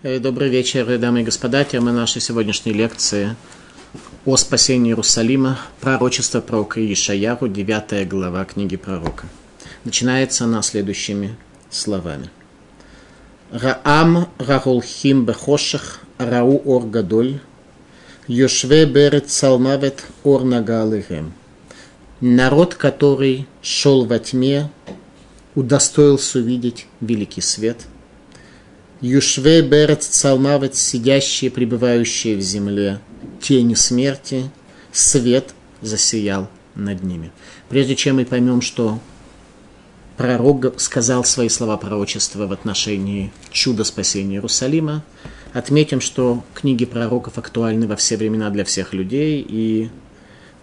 Э, добрый вечер, дамы и господа. Тема нашей сегодняшней лекции о спасении Иерусалима, пророчество пророка Ишаяру, 9 глава книги пророка. Начинается она следующими словами. Раам рагулхим бехошах рау ор гадоль, йошве берет салмавет ор нагалыгем. Народ, который шел во тьме, удостоился увидеть великий свет – Юшвей Берет Цалмавет, сидящие, пребывающие в земле, тени смерти, свет засиял над ними. Прежде чем мы поймем, что пророк сказал свои слова пророчества в отношении чуда спасения Иерусалима, отметим, что книги пророков актуальны во все времена для всех людей, и,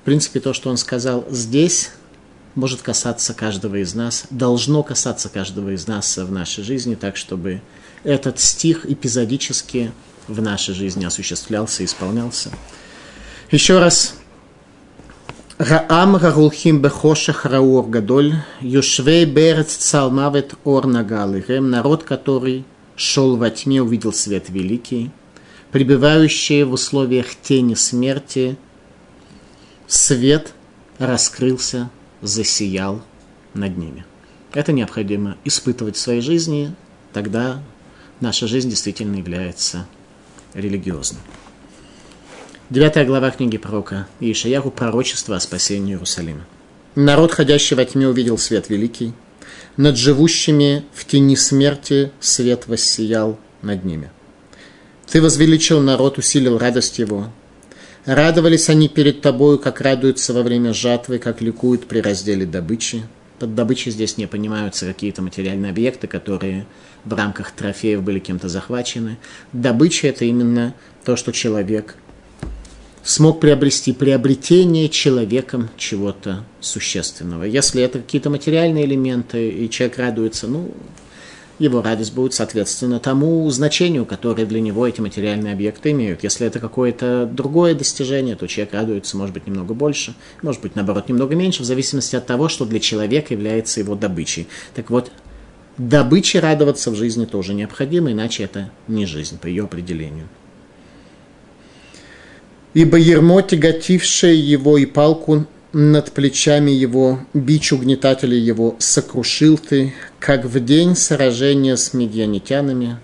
в принципе, то, что он сказал здесь, может касаться каждого из нас, должно касаться каждого из нас в нашей жизни, так, чтобы этот стих эпизодически в нашей жизни осуществлялся и исполнялся. Еще раз. Раам рагулхим бехошах раур гадоль, юшвей берец цалмавет ор нагалыхем, народ, который шел во тьме, увидел свет великий, пребывающие в условиях тени смерти, свет раскрылся, засиял над ними. Это необходимо испытывать в своей жизни, тогда наша жизнь действительно является религиозной. Девятая глава книги пророка Ишаяху пророчество о спасении Иерусалима. Народ, ходящий во тьме, увидел свет великий. Над живущими в тени смерти свет воссиял над ними. Ты возвеличил народ, усилил радость его. Радовались они перед тобою, как радуются во время жатвы, как ликуют при разделе добычи. Под добычей здесь не понимаются какие-то материальные объекты, которые в рамках трофеев были кем-то захвачены. Добыча – это именно то, что человек смог приобрести, приобретение человеком чего-то существенного. Если это какие-то материальные элементы, и человек радуется, ну, его радость будет соответственно тому значению, которое для него эти материальные объекты имеют. Если это какое-то другое достижение, то человек радуется, может быть, немного больше, может быть, наоборот, немного меньше, в зависимости от того, что для человека является его добычей. Так вот, добыче радоваться в жизни тоже необходимо, иначе это не жизнь по ее определению. Ибо ермо, тяготившее его и палку над плечами его, бич угнетателя его сокрушил ты, как в день сражения с медианитянами.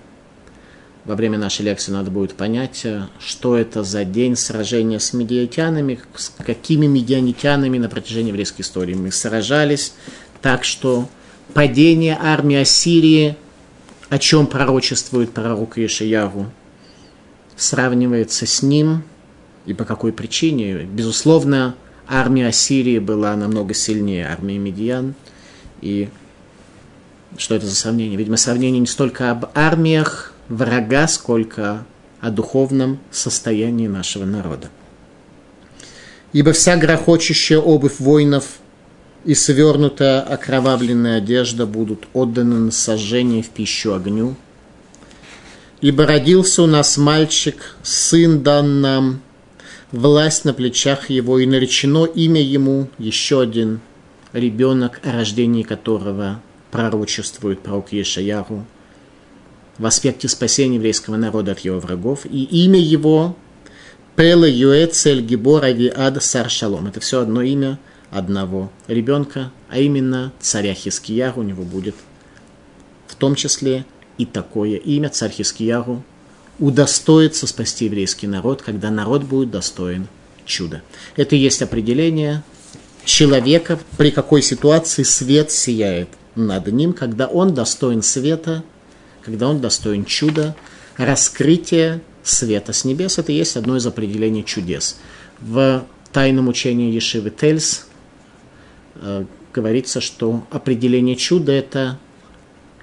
Во время нашей лекции надо будет понять, что это за день сражения с медианитянами, с какими медианитянами на протяжении еврейской истории мы сражались, так что падение армии Ассирии, о чем пророчествует пророк Ишиягу, сравнивается с ним, и по какой причине. Безусловно, армия Ассирии была намного сильнее армии Медиан. И что это за сравнение? Видимо, сравнение не столько об армиях врага, сколько о духовном состоянии нашего народа. Ибо вся грохочущая обувь воинов и свернутая окровавленная одежда будут отданы на сожжение в пищу огню. Ибо родился у нас мальчик, сын дан нам, власть на плечах его, и наречено имя ему еще один ребенок, о рождении которого пророчествует пророк Ешаяру в аспекте спасения еврейского народа от его врагов, и имя его Пеле Юэцель Гибор Авиад Сар Шалом. Это все одно имя одного ребенка, а именно царя Хискияру у него будет в том числе и такое имя, царь Хискияру, удостоится спасти еврейский народ, когда народ будет достоин чуда. Это и есть определение человека, при какой ситуации свет сияет над ним, когда он достоин света, когда он достоин чуда, раскрытие света с небес. Это и есть одно из определений чудес. В тайном учении Ешивы Тельс э, говорится, что определение чуда – это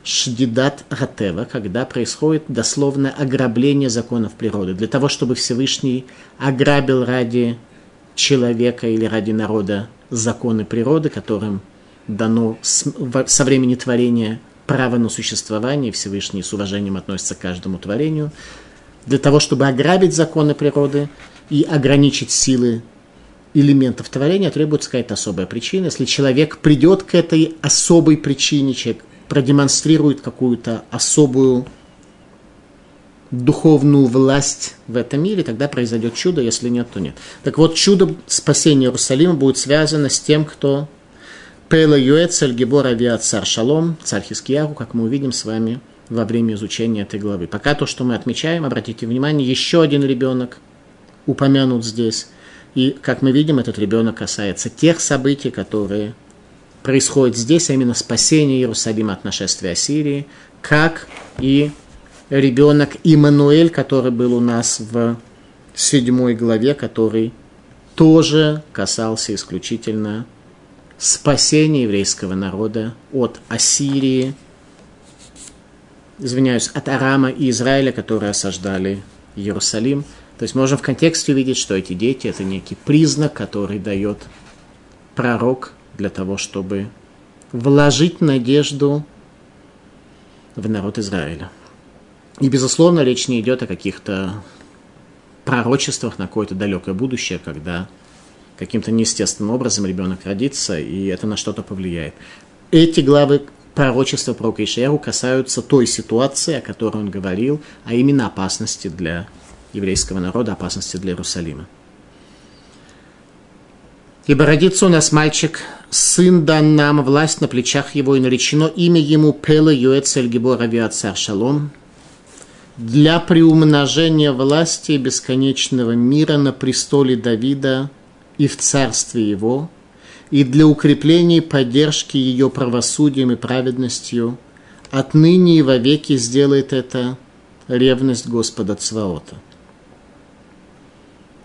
шдидат гатева, когда происходит дословно ограбление законов природы. Для того, чтобы Всевышний ограбил ради человека или ради народа законы природы, которым дано со времени творения право на существование, Всевышний с уважением относится к каждому творению, для того, чтобы ограбить законы природы и ограничить силы элементов творения, требуется какая-то особая причина. Если человек придет к этой особой причине, человек продемонстрирует какую-то особую духовную власть в этом мире, тогда произойдет чудо, если нет, то нет. Так вот, чудо спасения Иерусалима будет связано с тем, кто Пейла Юэцель Гебор Авиат Цар Шалом, царь Хискияру, как мы увидим с вами во время изучения этой главы. Пока то, что мы отмечаем, обратите внимание, еще один ребенок упомянут здесь. И, как мы видим, этот ребенок касается тех событий, которые происходят здесь, а именно спасение Иерусалима от нашествия Ассирии, как и ребенок Иммануэль, который был у нас в седьмой главе, который тоже касался исключительно спасения еврейского народа от Ассирии, извиняюсь, от Арама и Израиля, которые осаждали Иерусалим. То есть можем в контексте увидеть, что эти дети – это некий признак, который дает пророк для того, чтобы вложить надежду в народ Израиля. И, безусловно, речь не идет о каких-то пророчествах на какое-то далекое будущее, когда каким-то неестественным образом ребенок родится, и это на что-то повлияет. Эти главы пророчества про Ишеру касаются той ситуации, о которой он говорил, а именно опасности для еврейского народа, опасности для Иерусалима. Ибо родится у нас мальчик, сын дан нам, власть на плечах его, и наречено имя ему Пела Юэцель Гибор Авиацар Шалом, для приумножения власти бесконечного мира на престоле Давида и в царстве его, и для укрепления и поддержки ее правосудием и праведностью, отныне и вовеки сделает это ревность Господа Цваота.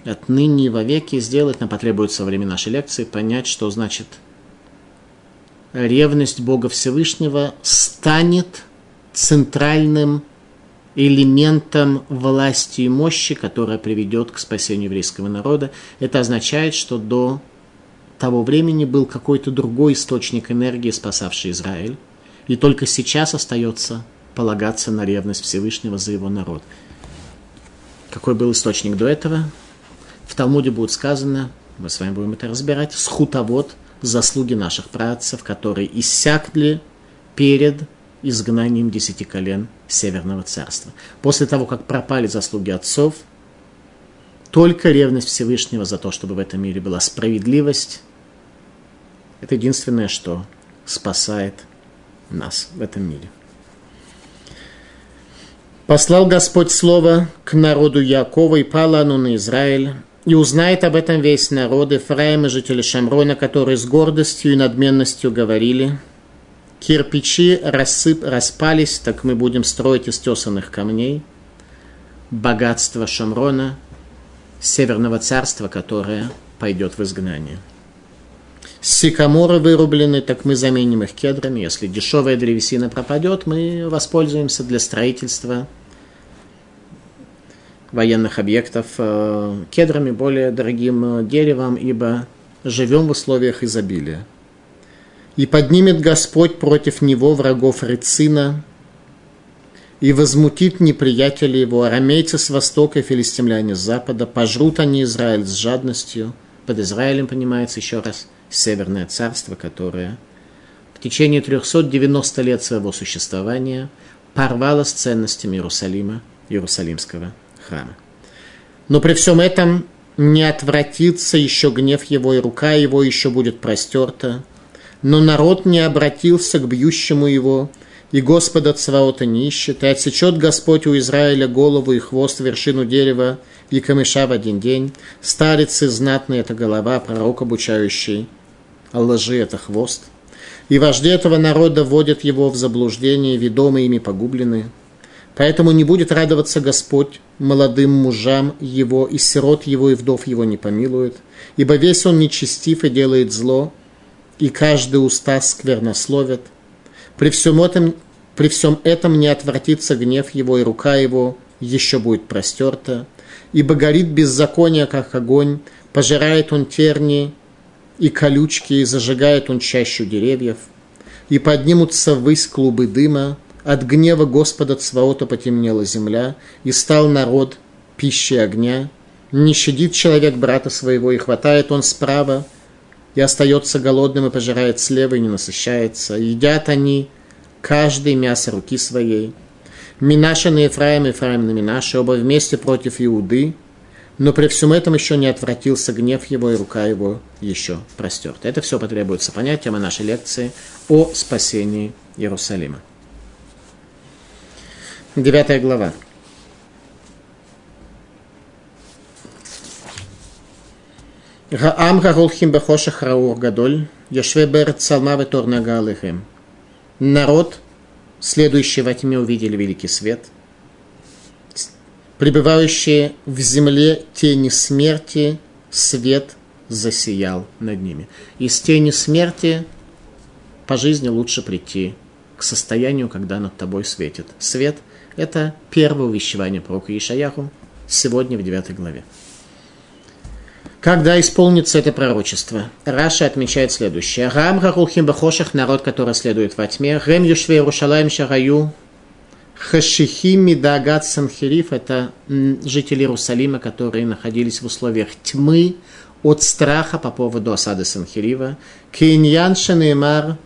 Отныне и вовеки сделать нам потребуется во время нашей лекции понять, что значит ревность Бога Всевышнего станет центральным элементом власти и мощи, которая приведет к спасению еврейского народа. Это означает, что до того времени был какой-то другой источник энергии, спасавший Израиль, и только сейчас остается полагаться на ревность Всевышнего за его народ. Какой был источник до этого? В Талмуде будет сказано, мы с вами будем это разбирать, схутовод, заслуги наших працев, которые иссякли перед изгнанием десяти колен Северного царства. После того, как пропали заслуги отцов, только ревность Всевышнего за то, чтобы в этом мире была справедливость, это единственное, что спасает нас в этом мире. Послал Господь Слово к народу Якова и пало оно на Израиль, и узнает об этом весь народ, Ефраим и жители Шамрона, которые с гордостью и надменностью говорили – кирпичи рассып, распались, так мы будем строить из тесанных камней. Богатство Шамрона, северного царства, которое пойдет в изгнание. Сикаморы вырублены, так мы заменим их кедрами. Если дешевая древесина пропадет, мы воспользуемся для строительства военных объектов э, кедрами, более дорогим э, деревом, ибо живем в условиях изобилия. И поднимет Господь против него врагов Рецина, и возмутит неприятелей его, арамейцы с востока и филистимляне с запада, пожрут они Израиль с жадностью. Под Израилем понимается еще раз Северное царство, которое в течение 390 лет своего существования порвало с ценностями Иерусалима, Иерусалимского храма. Но при всем этом не отвратится еще гнев его, и рука его еще будет простерта, но народ не обратился к бьющему его, и Господа Цваота не ищет, и отсечет Господь у Израиля голову и хвост вершину дерева и камыша в один день. Старец и знатный – это голова, пророк обучающий, а лжи – это хвост. И вожди этого народа вводят его в заблуждение, ведомые ими погублены. Поэтому не будет радоваться Господь молодым мужам его, и сирот его, и вдов его не помилует, ибо весь он нечестив и делает зло, и каждый уста сквернословят. При всем этом, при всем этом не отвратится гнев его, и рука его еще будет простерта, ибо горит беззаконие, как огонь, пожирает он терни и колючки, и зажигает он чащу деревьев, и поднимутся ввысь клубы дыма, от гнева Господа Цваота потемнела земля, и стал народ пищей огня, не щадит человек брата своего, и хватает он справа, и остается голодным и пожирает слева и не насыщается. Едят они каждый мясо руки своей. Минаша на Ефраим, Ефраим на Минаше, оба вместе против Иуды, но при всем этом еще не отвратился гнев его, и рука его еще простерта. Это все потребуется понять, тема нашей лекции о спасении Иерусалима. Девятая глава. Раам гарулхим бехошах раур гадоль, яшве берет салма веторнага алыхем. Народ, следующий во тьме, увидели великий свет. Пребывающие в земле тени смерти, свет засиял над ними. Из тени смерти по жизни лучше прийти к состоянию, когда над тобой светит свет – это первое увещевание пророка Ишаяху сегодня в 9 главе. Когда исполнится это пророчество? Раша отмечает следующее. Рам Гарухим Бахошах, народ, который следует во тьме. Рем Юшве Иерушалаем Шараю. Хашихим Мидагат Санхириф – это жители Иерусалима, которые находились в условиях тьмы от страха по поводу осады Санхирива. Киньян Шанеймар,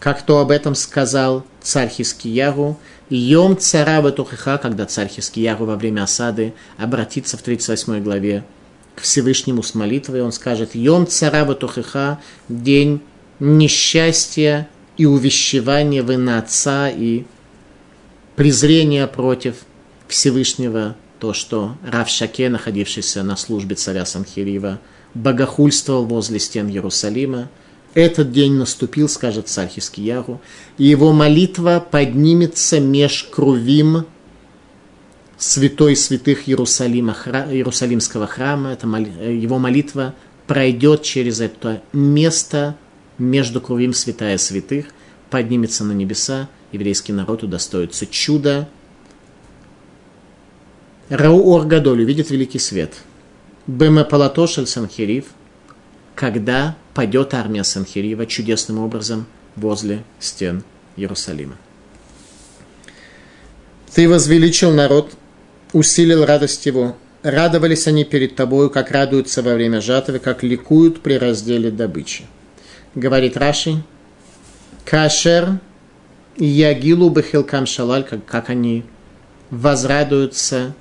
как то об этом сказал царь Хискиягу, Йом цара Батухиха, когда царь Хискияру во время осады обратится в 38 главе к Всевышнему с молитвой, он скажет Йом цара Батухиха, день несчастья и увещевания вы на отца и презрения против Всевышнего, то, что Рав Шаке, находившийся на службе царя Санхирива, богохульствовал возле стен Иерусалима, этот день наступил, скажет царь Хискияру, и его молитва поднимется меж крувим святой святых Иерусалима, Иерусалимского храма. Это моли, его молитва пройдет через это место между крувим святая святых, поднимется на небеса, еврейский народ удостоится чуда. Рау Оргадоль увидит великий свет. Беме Палатошель Санхирив – когда падет армия Санхирива чудесным образом возле стен Иерусалима. Ты возвеличил народ, усилил радость его. Радовались они перед тобою, как радуются во время жатвы, как ликуют при разделе добычи. Говорит Раши, Кашер Ягилу Бехилкам Шалаль, как, как они возрадуются,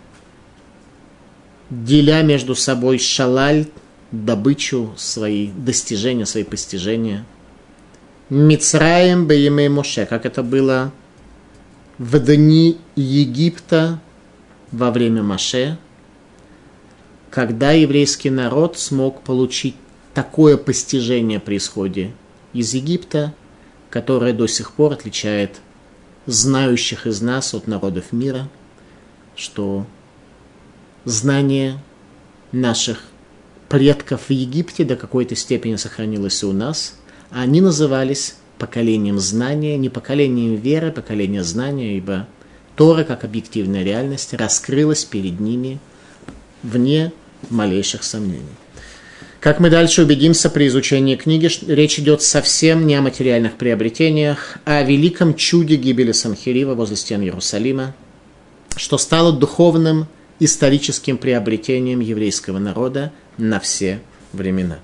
деля между собой шалаль, добычу, свои достижения, свои постижения. Мицраем Бейме Моше, как это было в дни Египта во время Моше, когда еврейский народ смог получить такое постижение при исходе из Египта, которое до сих пор отличает знающих из нас от народов мира, что знание наших предков в Египте до какой-то степени сохранилось у нас. Они назывались поколением знания, не поколением веры, поколением знания, ибо Тора, как объективная реальность, раскрылась перед ними вне малейших сомнений. Как мы дальше убедимся при изучении книги, речь идет совсем не о материальных приобретениях, а о великом чуде гибели Санхирива возле стен Иерусалима, что стало духовным историческим приобретением еврейского народа на все времена.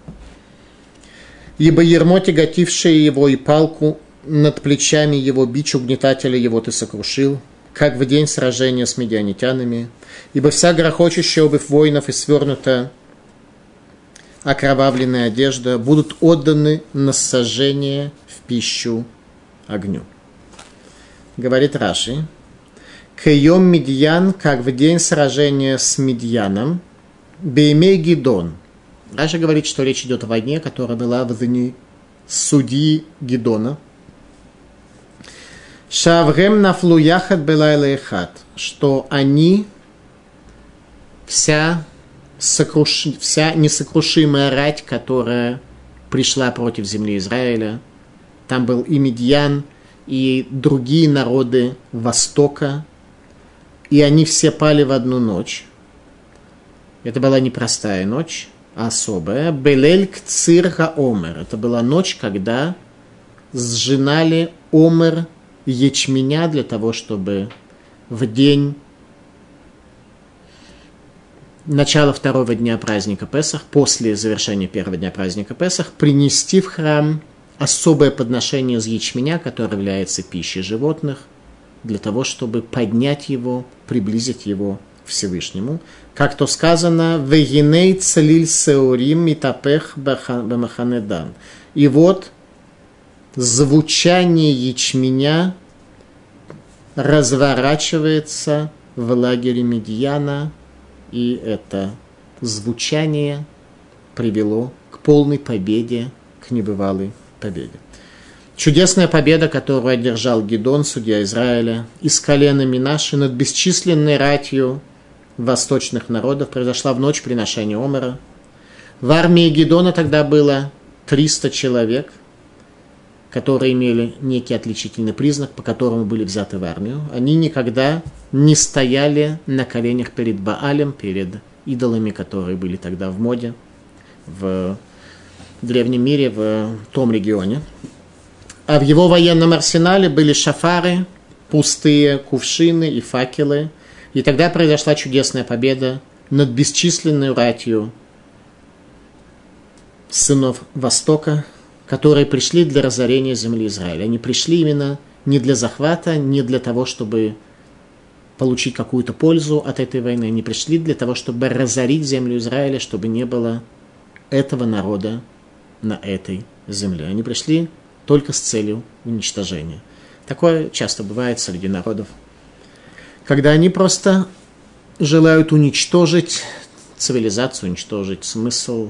Ибо ермо, тяготившее его и палку над плечами его бич угнетателя его ты сокрушил, как в день сражения с медианитянами, ибо вся грохочущая обувь воинов и свернута окровавленная одежда будут отданы на сожжение в пищу огню. Говорит Раши, Кайом Медьян, как в день сражения с Медьяном, Беймей Гидон. Раша говорит, что речь идет о войне, которая была в дни судьи Гидона. Шаврем нафлу яхат белайла что они вся, сокруш... вся несокрушимая рать, которая пришла против земли Израиля, там был и Медьян, и другие народы Востока, и они все пали в одну ночь. Это была непростая ночь, а особая. Белель цирха омер. Это была ночь, когда сжинали омер ячменя для того, чтобы в день начала второго дня праздника Песах, после завершения первого дня праздника Песах, принести в храм особое подношение из ячменя, которое является пищей животных, для того, чтобы поднять его, приблизить его Всевышнему. Как то сказано, «Вегиней целиль сеурим митапех бамаханедан». И вот звучание ячменя разворачивается в лагере Медьяна, и это звучание привело к полной победе, к небывалой победе. Чудесная победа, которую одержал Гедон, судья Израиля, из колена Минаши над бесчисленной ратью восточных народов, произошла в ночь приношения Омера. В армии Гедона тогда было 300 человек, которые имели некий отличительный признак, по которому были взяты в армию. Они никогда не стояли на коленях перед Баалем, перед идолами, которые были тогда в моде в древнем мире, в том регионе. А в его военном арсенале были шафары, пустые кувшины и факелы. И тогда произошла чудесная победа над бесчисленной ратью сынов Востока, которые пришли для разорения земли Израиля. Они пришли именно не для захвата, не для того, чтобы получить какую-то пользу от этой войны. Они пришли для того, чтобы разорить землю Израиля, чтобы не было этого народа на этой земле. Они пришли только с целью уничтожения. Такое часто бывает среди народов, когда они просто желают уничтожить цивилизацию, уничтожить смысл.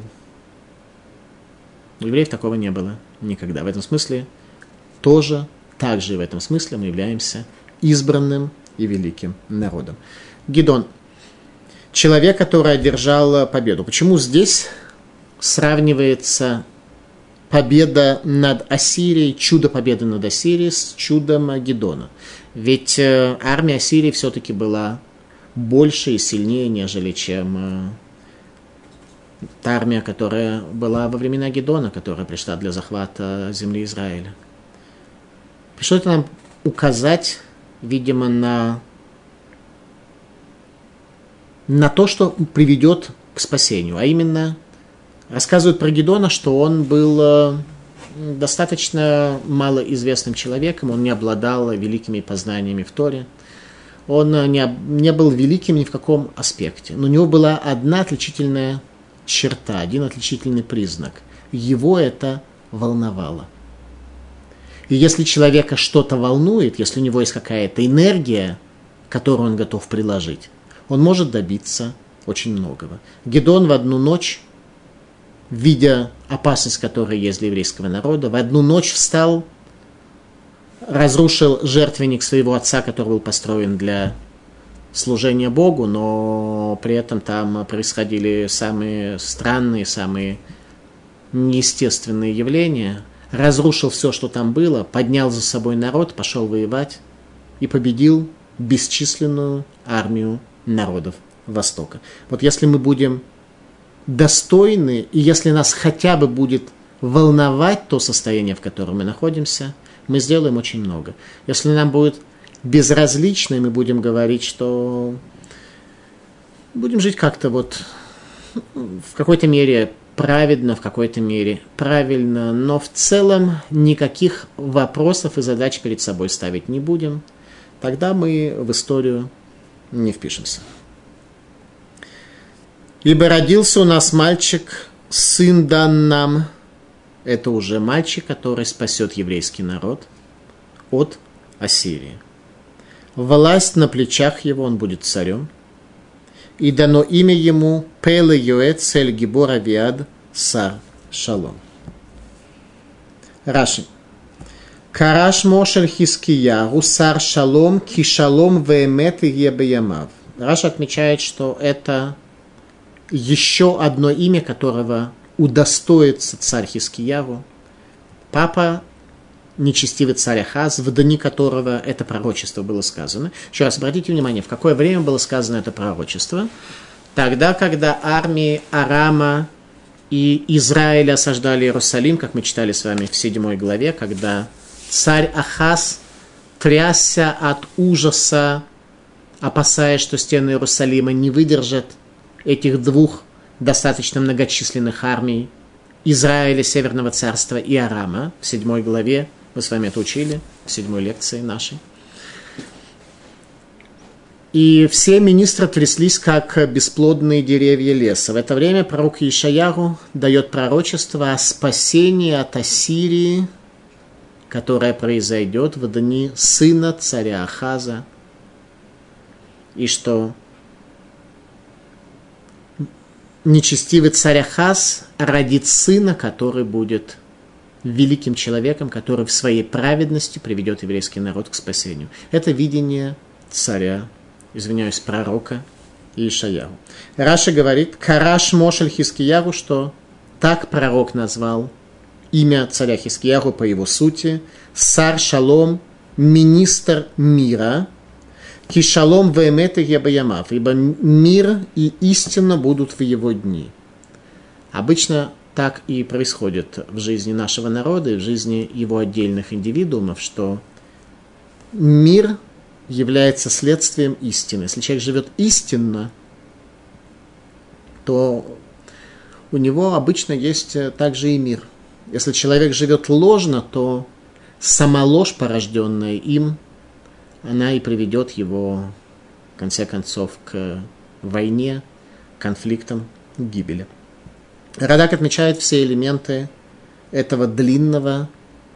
У евреев такого не было никогда. В этом смысле тоже, также в этом смысле мы являемся избранным и великим народом. Гидон, человек, который одержал победу. Почему здесь сравнивается победа над Ассирией, чудо победы над Ассирией с чудом Гедона. Ведь э, армия Ассирии все-таки была больше и сильнее, нежели чем э, та армия, которая была во времена Гедона, которая пришла для захвата земли Израиля. Пришло это нам указать, видимо, на, на то, что приведет к спасению, а именно Рассказывают про Гедона, что он был э, достаточно малоизвестным человеком, он не обладал великими познаниями в Торе, он э, не, не был великим ни в каком аспекте, но у него была одна отличительная черта, один отличительный признак. Его это волновало. И если человека что-то волнует, если у него есть какая-то энергия, которую он готов приложить, он может добиться очень многого. Гедон в одну ночь видя опасность, которая есть для еврейского народа, в одну ночь встал, разрушил жертвенник своего отца, который был построен для служения Богу, но при этом там происходили самые странные, самые неестественные явления, разрушил все, что там было, поднял за собой народ, пошел воевать и победил бесчисленную армию народов Востока. Вот если мы будем достойны, и если нас хотя бы будет волновать то состояние, в котором мы находимся, мы сделаем очень много. Если нам будет безразлично, мы будем говорить, что будем жить как-то вот в какой-то мере праведно, в какой-то мере правильно, но в целом никаких вопросов и задач перед собой ставить не будем, тогда мы в историю не впишемся. Ибо родился у нас мальчик, сын дан нам. Это уже мальчик, который спасет еврейский народ от Ассирии. Власть на плечах его, он будет царем. И дано имя ему Пеле Йоэт Цель Гибор Авиад Сар Шалом. Раши. Караш Мошель Хискияру Сар Шалом Кишалом Веемет и Ебеямав. Раш отмечает, что это еще одно имя, которого удостоится царь Хискияву, папа нечестивый царь Ахаз, в дни которого это пророчество было сказано. Еще раз обратите внимание, в какое время было сказано это пророчество. Тогда, когда армии Арама и Израиль осаждали Иерусалим, как мы читали с вами в седьмой главе, когда царь Ахаз трясся от ужаса, опасаясь, что стены Иерусалима не выдержат – этих двух достаточно многочисленных армий Израиля, Северного царства и Арама в седьмой главе. Мы с вами это учили в седьмой лекции нашей. И все министры тряслись, как бесплодные деревья леса. В это время пророк Ишаяру дает пророчество о спасении от Ассирии, которое произойдет в дни сына царя Ахаза. И что нечестивый царь Ахаз родит сына, который будет великим человеком, который в своей праведности приведет еврейский народ к спасению. Это видение царя, извиняюсь, пророка Ишаяру. Раша говорит, Караш Мошель Хискияру, что так пророк назвал имя царя Хискияру по его сути, Сар Шалом, министр мира, Кишалом вемет и ябаямав, ибо мир и истина будут в его дни. Обычно так и происходит в жизни нашего народа и в жизни его отдельных индивидуумов, что мир является следствием истины. Если человек живет истинно, то у него обычно есть также и мир. Если человек живет ложно, то сама ложь, порожденная им, она и приведет его, в конце концов, к войне, конфликтам, гибели. Радак отмечает все элементы этого длинного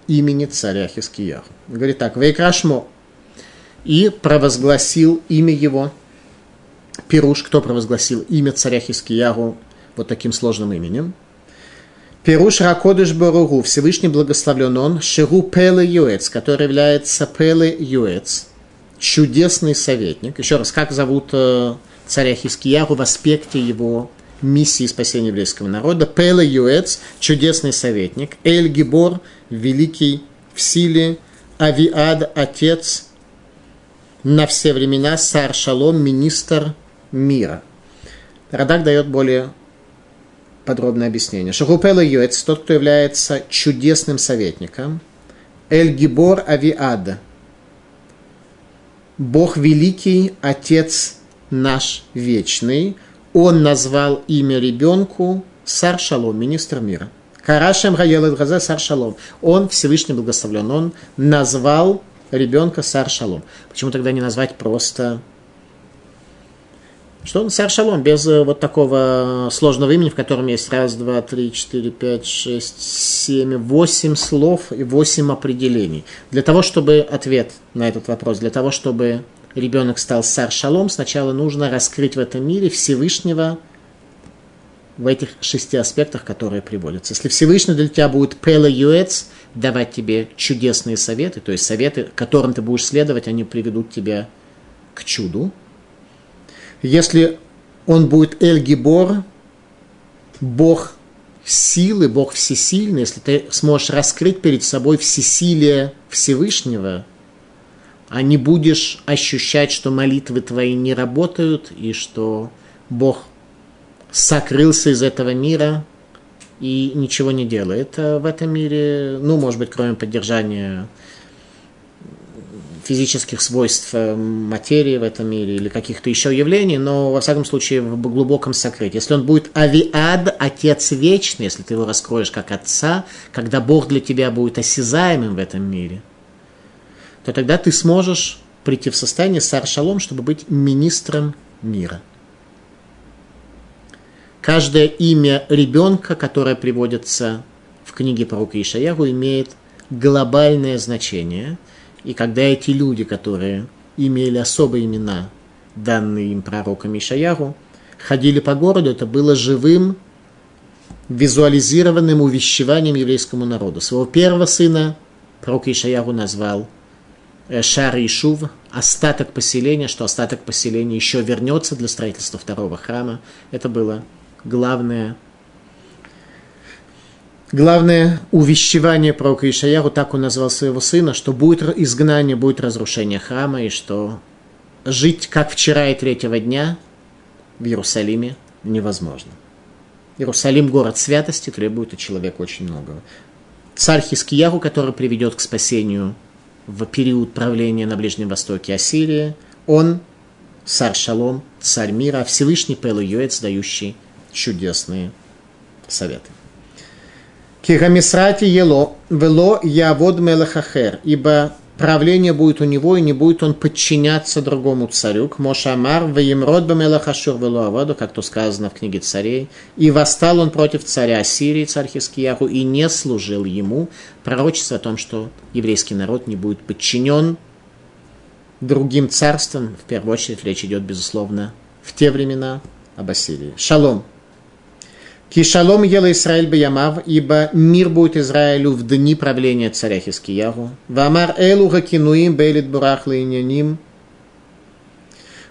имени царя Хискияху. Говорит так, Вейкрашмо, и провозгласил имя его. Пируш, кто провозгласил имя царя Хискияру вот таким сложным именем. Пируш Ракодыш Баругу, Всевышний благословлен он, Ширу Пеле Юэц, который является Пеле Юэц, чудесный советник. Еще раз, как зовут э, царя Хискияру в аспекте его миссии спасения еврейского народа. Пеле Юэц, чудесный советник. Эль Гибор, великий в силе. Авиад, отец на все времена. Сар Шалом, министр мира. Радак дает более подробное объяснение. Шахупела Юэц, тот, кто является чудесным советником. Эль Гибор Авиад, Бог великий, Отец наш вечный. Он назвал имя ребенку Сар Шалом, министр мира. Карашем Гаел Газе Сар Шалом. Он Всевышний благословлен. Он назвал ребенка Сар Шалом. Почему тогда не назвать просто что он Сар Шалом, без э, вот такого сложного имени, в котором есть раз, два, три, четыре, пять, шесть, семь, восемь слов и восемь определений. Для того, чтобы ответ на этот вопрос, для того, чтобы ребенок стал Сар Шалом, сначала нужно раскрыть в этом мире Всевышнего в этих шести аспектах, которые приводятся. Если Всевышний для тебя будет Пела Юэц, давать тебе чудесные советы, то есть советы, которым ты будешь следовать, они приведут тебя к чуду, если он будет Эль-Гибор, Бог силы, Бог всесильный, если ты сможешь раскрыть перед собой всесилие Всевышнего, а не будешь ощущать, что молитвы твои не работают и что Бог сокрылся из этого мира и ничего не делает в этом мире, ну, может быть, кроме поддержания физических свойств э, материи в этом мире или каких-то еще явлений, но, во всяком случае, в глубоком сокрытии. Если он будет авиад, Отец Вечный, если ты его раскроешь как Отца, когда Бог для тебя будет осязаемым в этом мире, то тогда ты сможешь прийти в состояние сар шалом, чтобы быть министром мира. Каждое имя ребенка, которое приводится в книге пророка Ишаяру, имеет глобальное значение – и когда эти люди, которые имели особые имена, данные им пророком Ишаяру, ходили по городу, это было живым, визуализированным увещеванием еврейскому народу. Своего первого сына пророк Ишаяру назвал э, Шар Ишув, остаток поселения, что остаток поселения еще вернется для строительства второго храма. Это было главное Главное увещевание пророка Ишаяру, так он назвал своего сына, что будет изгнание, будет разрушение храма, и что жить как вчера и третьего дня в Иерусалиме невозможно. Иерусалим – город святости, требует от человека очень многого. Царь Хискияру, который приведет к спасению в период правления на Ближнем Востоке Ассирии, он царь Шалом, царь мира, а Всевышний Пел Йоэц, дающий чудесные советы. Кигамисрати ело, вело явод мелахахер, ибо правление будет у него, и не будет он подчиняться другому царю. К Мошамар, Ваимрод Бамелахашур Велуаваду, как то сказано в книге царей. И восстал он против царя Сирии, царь Хискияху, и не служил ему. Пророчество о том, что еврейский народ не будет подчинен другим царствам. В первую очередь речь идет, безусловно, в те времена об Ассирии. Шалом. Кишалом ела Израиль Баямав, ибо мир будет Израилю в дни правления царя Хискиягу. Вамар элу хакинуим бейлит бурах лейняним.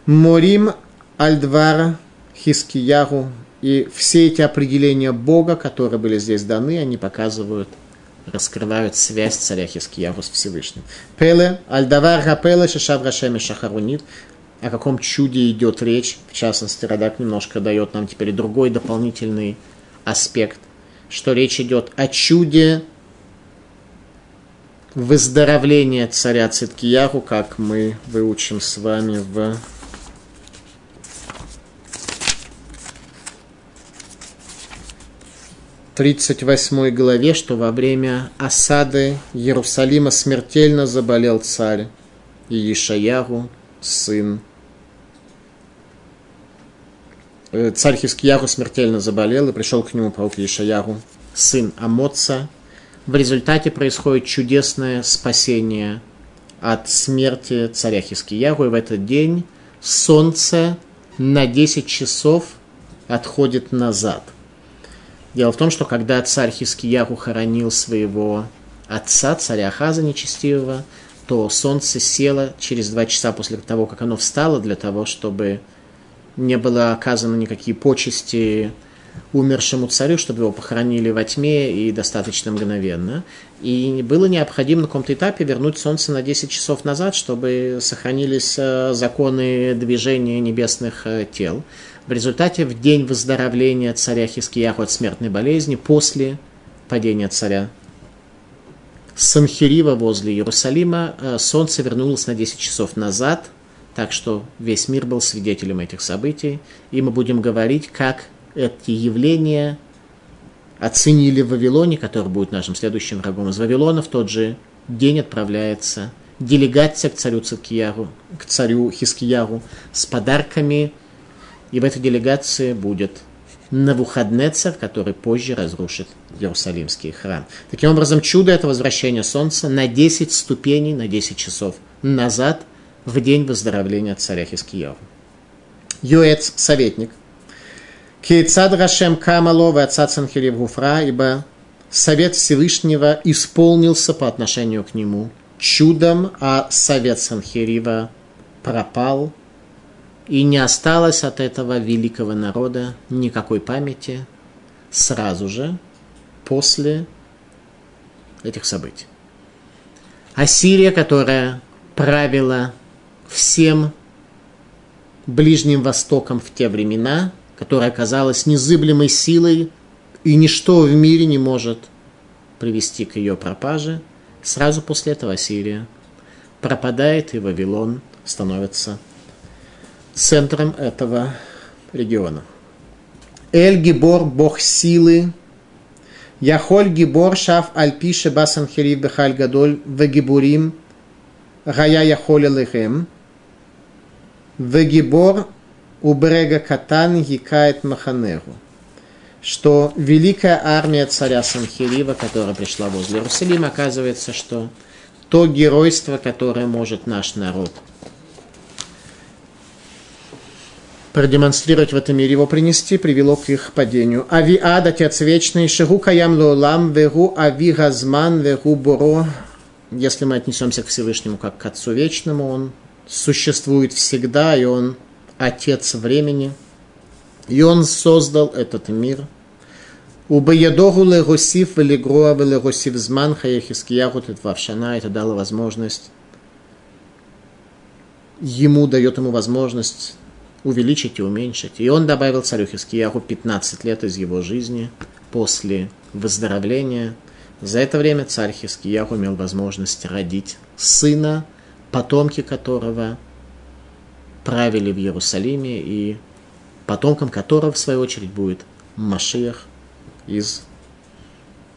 Морим альдвара Хискиягу. И все эти определения Бога, которые были здесь даны, они показывают, раскрывают связь царя Хискиягу с Всевышним. Пеле, альдавар хапеле шашав рашем шахарунит о каком чуде идет речь. В частности, Радак немножко дает нам теперь другой дополнительный аспект, что речь идет о чуде выздоровления царя Циткияру, как мы выучим с вами в тридцать восьмой главе, что во время осады Иерусалима смертельно заболел царь и Ишаяру, сын. Э, царь Хискияру смертельно заболел, и пришел к нему пророк Ишаяру, сын Амоца. В результате происходит чудесное спасение от смерти царя Хискияру, и в этот день солнце на 10 часов отходит назад. Дело в том, что когда царь Хискияру хоронил своего отца, царя Ахаза нечестивого, то солнце село через два часа после того, как оно встало, для того, чтобы не было оказано никакие почести умершему царю, чтобы его похоронили во тьме и достаточно мгновенно. И было необходимо на каком-то этапе вернуть Солнце на 10 часов назад, чтобы сохранились э, законы движения небесных э, тел. В результате в день выздоровления царя Хискияху от смертной болезни, после падения царя Санхирива возле Иерусалима. Э, солнце вернулось на 10 часов назад, так что весь мир был свидетелем этих событий, и мы будем говорить, как эти явления оценили в Вавилоне, который будет нашим следующим врагом из Вавилона, в тот же день отправляется делегация к царю Цикияру, к царю Хискияру с подарками, и в этой делегации будет Навуходнецер, который позже разрушит Иерусалимский храм. Таким образом, чудо – это возвращение солнца на 10 ступеней, на 10 часов назад, в день выздоровления царя Хискияру. Юэц – советник. Кейцад Рашем Камалова отца Санхирев Гуфра, ибо совет Всевышнего исполнился по отношению к нему чудом, а совет Санхирива пропал – и не осталось от этого великого народа никакой памяти сразу же после этих событий. Ассирия, которая правила всем Ближним Востоком в те времена, которая оказалась незыблемой силой, и ничто в мире не может привести к ее пропаже, сразу после этого Ассирия пропадает, и Вавилон становится центром этого региона. Эль Гибор, бог силы, Яхоль Гибор, Шаф Альпише Басанхерив Бехаль Гадоль, Вегибурим, Гая Яхоль Лехем, Вегибор Убрега Катан Якает Маханеру, что великая армия царя Санхирива, которая пришла возле Иерусалима, оказывается, что то геройство, которое может наш народ – продемонстрировать в этом мире, его принести, привело к их падению. Ави ад, Отец Вечный, Шигу Каям Лолам, Вегу Ави Газман, Вегу Боро. Если мы отнесемся к Всевышнему как к Отцу Вечному, Он существует всегда, и Он Отец времени. И Он создал этот мир. Убаядогу легосив велигроа велегосив зман хаяхискиягу тетвавшана. Это дало возможность ему дает ему возможность увеличить и уменьшить. И он добавил царю Хискиягу 15 лет из его жизни после выздоровления. За это время царь Хискиягу имел возможность родить сына, потомки которого правили в Иерусалиме, и потомком которого, в свою очередь, будет Машиах из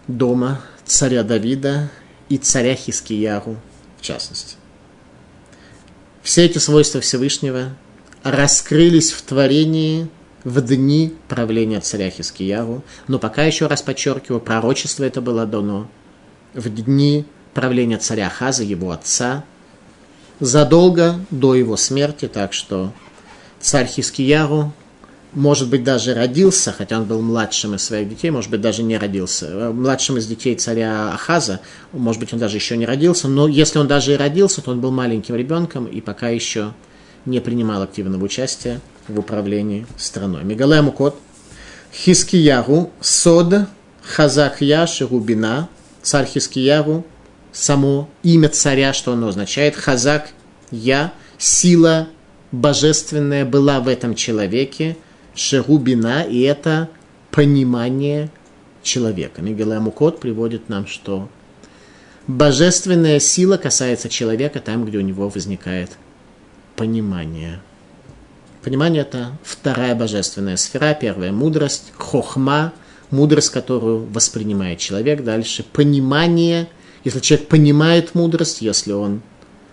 дома царя Давида и царя Хискияру в частности. Все эти свойства Всевышнего раскрылись в творении в дни правления царя Хискияру, но пока еще раз подчеркиваю, пророчество это было дано в дни правления царя Хаза, его отца, задолго до его смерти, так что царь Хискияру, может быть, даже родился, хотя он был младшим из своих детей, может быть, даже не родился, э, младшим из детей царя Ахаза, может быть, он даже еще не родился, но если он даже и родился, то он был маленьким ребенком и пока еще не принимал активного участия в управлении страной. Мегалему кот Хискияру, Сод, Хазахья, Шерубина, царь Хискияру, само имя царя, что оно означает, Хазак, я, сила божественная была в этом человеке, Шерубина, и это понимание человека. Мигелему Кот приводит нам, что божественная сила касается человека там, где у него возникает понимание. Понимание – это вторая божественная сфера, первая – мудрость, хохма, мудрость, которую воспринимает человек. Дальше – понимание. Если человек понимает мудрость, если он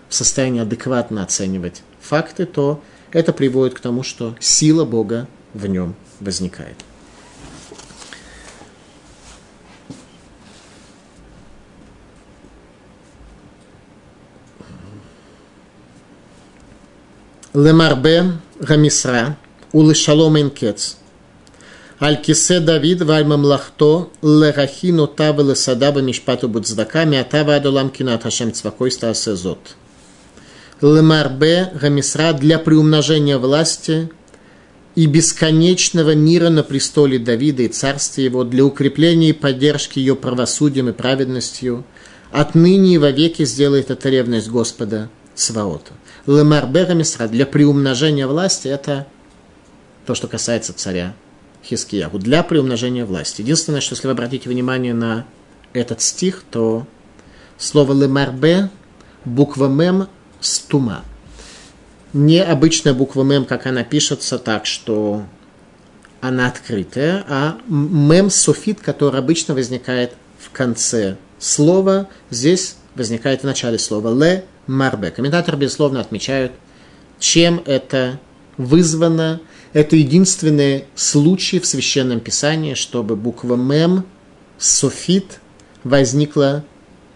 в состоянии адекватно оценивать факты, то это приводит к тому, что сила Бога в нем возникает. Лемарбе Рамисра, Улышалом Инкец. Аль кисе Давид валь мамлахто лерахину тава лесадаба мишпату будздака миатава адолам кинат хашем цвакой стаасезот. Лемарбе Рамисра для приумножения власти и бесконечного мира на престоле Давида и царстве его, для укрепления и поддержки ее правосудием и праведностью, отныне и вовеки сделает это ревность Господа Сваота. Лемарбера Мисра, для приумножения власти, это то, что касается царя Хискиягу, для приумножения власти. Единственное, что если вы обратите внимание на этот стих, то слово лемарбе, буква мем, стума – не обычная буква мем, как она пишется, так что она открытая, а мем софит, который обычно возникает в конце слова, здесь возникает в начале слова ле марбе. Комментаторы, безусловно, отмечают, чем это вызвано. Это единственный случай в Священном Писании, чтобы буква מם סופית, возникла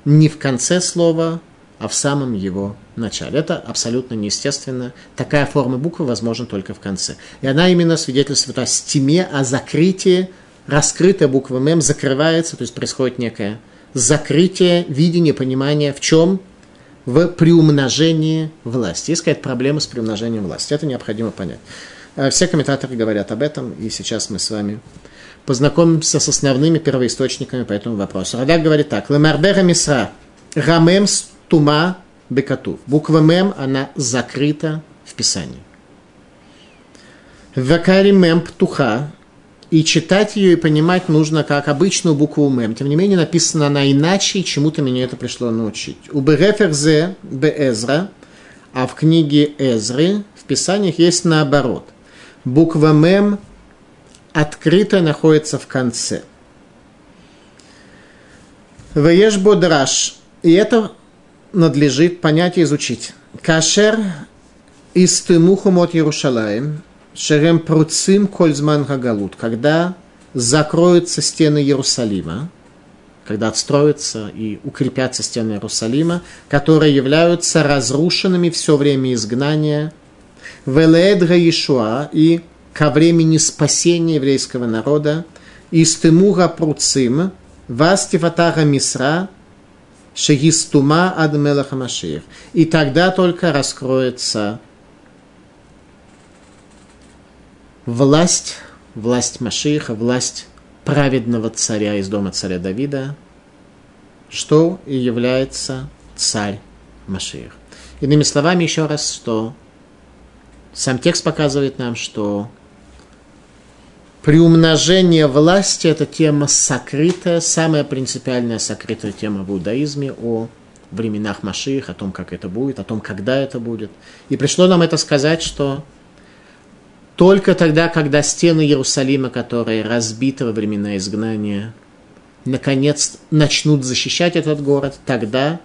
не в конце слова, а в самом его начале. Это абсолютно неестественно. Такая форма буквы возможна только в конце. И она именно свидетельствует о стиме, о закрытии. Раскрытая буква М закрывается, то есть происходит некое закрытие, видение, понимание в чем? В приумножении власти. Есть какая-то проблема с приумножением власти. Это необходимо понять. Э, все комментаторы говорят об этом, и сейчас мы с вами познакомимся с основными первоисточниками по этому вопросу. Радак говорит так. Лемарбера мисра. Рамем тума бекатув. Буква мем, она закрыта в Писании. Вакари мем птуха, и читать ее и понимать нужно как обычную букву мем. Тем не менее, написана она иначе, и чему-то меня это пришло научить. У Береферзе Беэзра, а в книге Эзры в Писаниях есть наоборот. Буква мем открытая находится в конце. Вееш бодраш. И это надлежит понять и изучить. Кашер истымухум от Иерушалаем, шерем пруцим кользман хагалут, когда закроются стены Иерусалима, когда отстроятся и укрепятся стены Иерусалима, которые являются разрушенными все время изгнания, веледра Ишуа и ко времени спасения еврейского народа, истымуга пруцим, вастиватара мисра, Шегистума ад мелаха Машиев. И тогда только раскроется власть, власть Машиха, власть праведного царя из дома царя Давида, что и является царь Машиих. Иными словами, еще раз, что сам текст показывает нам, что Приумножение власти – это тема сокрытая, самая принципиальная сокрытая тема в иудаизме о временах Машиих, о том, как это будет, о том, когда это будет. И пришло нам это сказать, что только тогда, когда стены Иерусалима, которые разбиты во времена изгнания, наконец начнут защищать этот город, тогда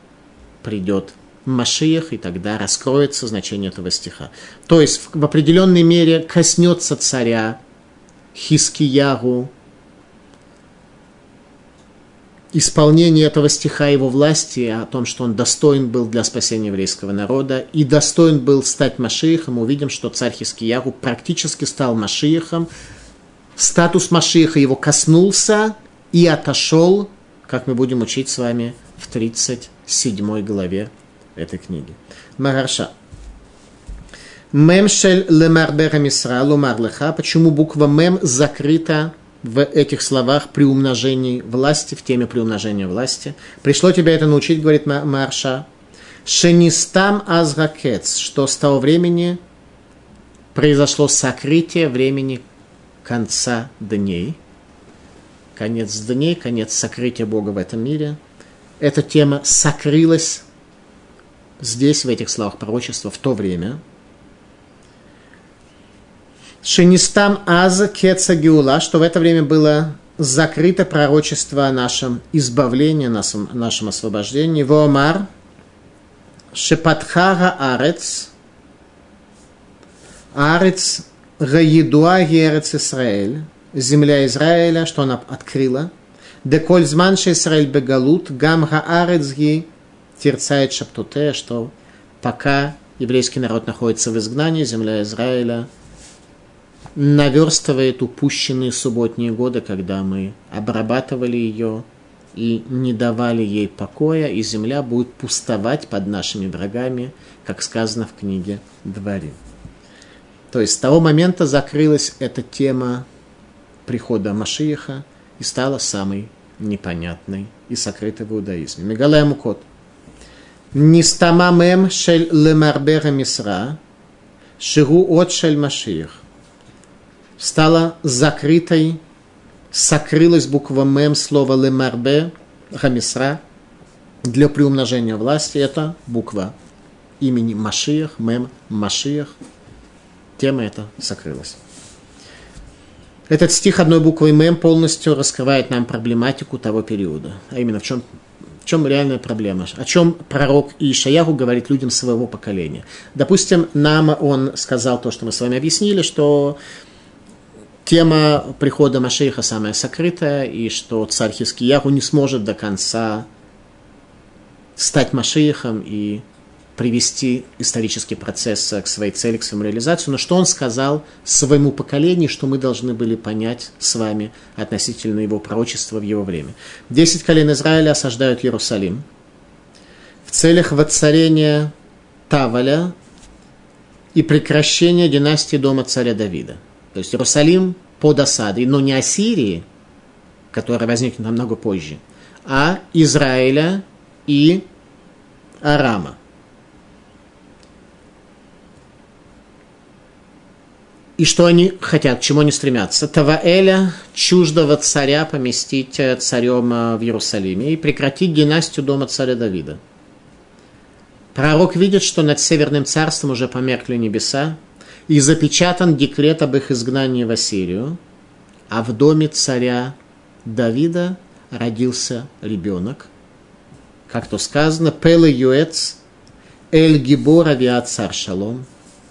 придет Машиях, и тогда раскроется значение этого стиха. То есть в определенной мере коснется царя Хискиягу, исполнение этого стиха его власти, о том, что он достоин был для спасения еврейского народа и достоин был стать Машиихом, мы увидим, что царь Хискиягу практически стал Машиихом. Статус Машииха его коснулся и отошел, как мы будем учить с вами в 37 главе этой книги. Магарша. Мемшель лемарбера мисра лумар леха. Почему буква мем закрыта в этих словах при умножении власти, в теме при умножении власти. Пришло тебя это научить, говорит Марша. Шенистам азракец, что с того времени произошло сокрытие времени конца дней. Конец дней, конец сокрытия Бога в этом мире. Эта тема сокрылась здесь, в этих словах пророчества, в то время – Шенистам аз кеца геула, что в это время было закрыто пророчество о нашем избавлении, нашем, нашем освобождении. Воомар, Шепатхара Арец, Арец Гаедуа Герец Исраэль, земля Израиля, что она открыла. Деколь зман Израиль бегалут, гам Гаарец ги терцает шаптуте, что пока еврейский народ находится в изгнании, земля Израиля – наверстывает упущенные субботние годы, когда мы обрабатывали ее и не давали ей покоя, и земля будет пустовать под нашими врагами, как сказано в книге Дворе. То есть с того момента закрылась эта тема прихода Машииха и стала самой непонятной и сокрытой в иудаизме. Мегалая Мукот. Нистамамем шель лемарбера мисра, шигу от шель Машиих стала закрытой, сокрылась буква Мем слова Лемарбе, Хамисра, для приумножения власти. Это буква имени Машиях, Мем Машиях. Тема эта сокрылась. Этот стих одной буквой Мем полностью раскрывает нам проблематику того периода. А именно в чем, в чем реальная проблема. О чем пророк Ишаяху говорит людям своего поколения. Допустим, нам он сказал то, что мы с вами объяснили, что тема прихода Машейха самая сокрытая, и что царь Хискиягу не сможет до конца стать Машейхом и привести исторический процесс к своей цели, к своему реализации, но что он сказал своему поколению, что мы должны были понять с вами относительно его пророчества в его время. Десять колен Израиля осаждают Иерусалим в целях воцарения Таваля и прекращения династии дома царя Давида. То есть Иерусалим под осадой, но не Ассирии, которая возникнет намного позже, а Израиля и Арама. И что они хотят, к чему они стремятся? Таваэля, чуждого царя, поместить э, царем э, в Иерусалиме и прекратить династию дома царя Давида. Пророк видит, что над Северным царством уже померкли небеса, и запечатан декрет об их изгнании в Ассирию, а в доме царя Давида родился ребенок, как то сказано, Пеле Юэц, Эль Гибор Авиат Цар Шалом,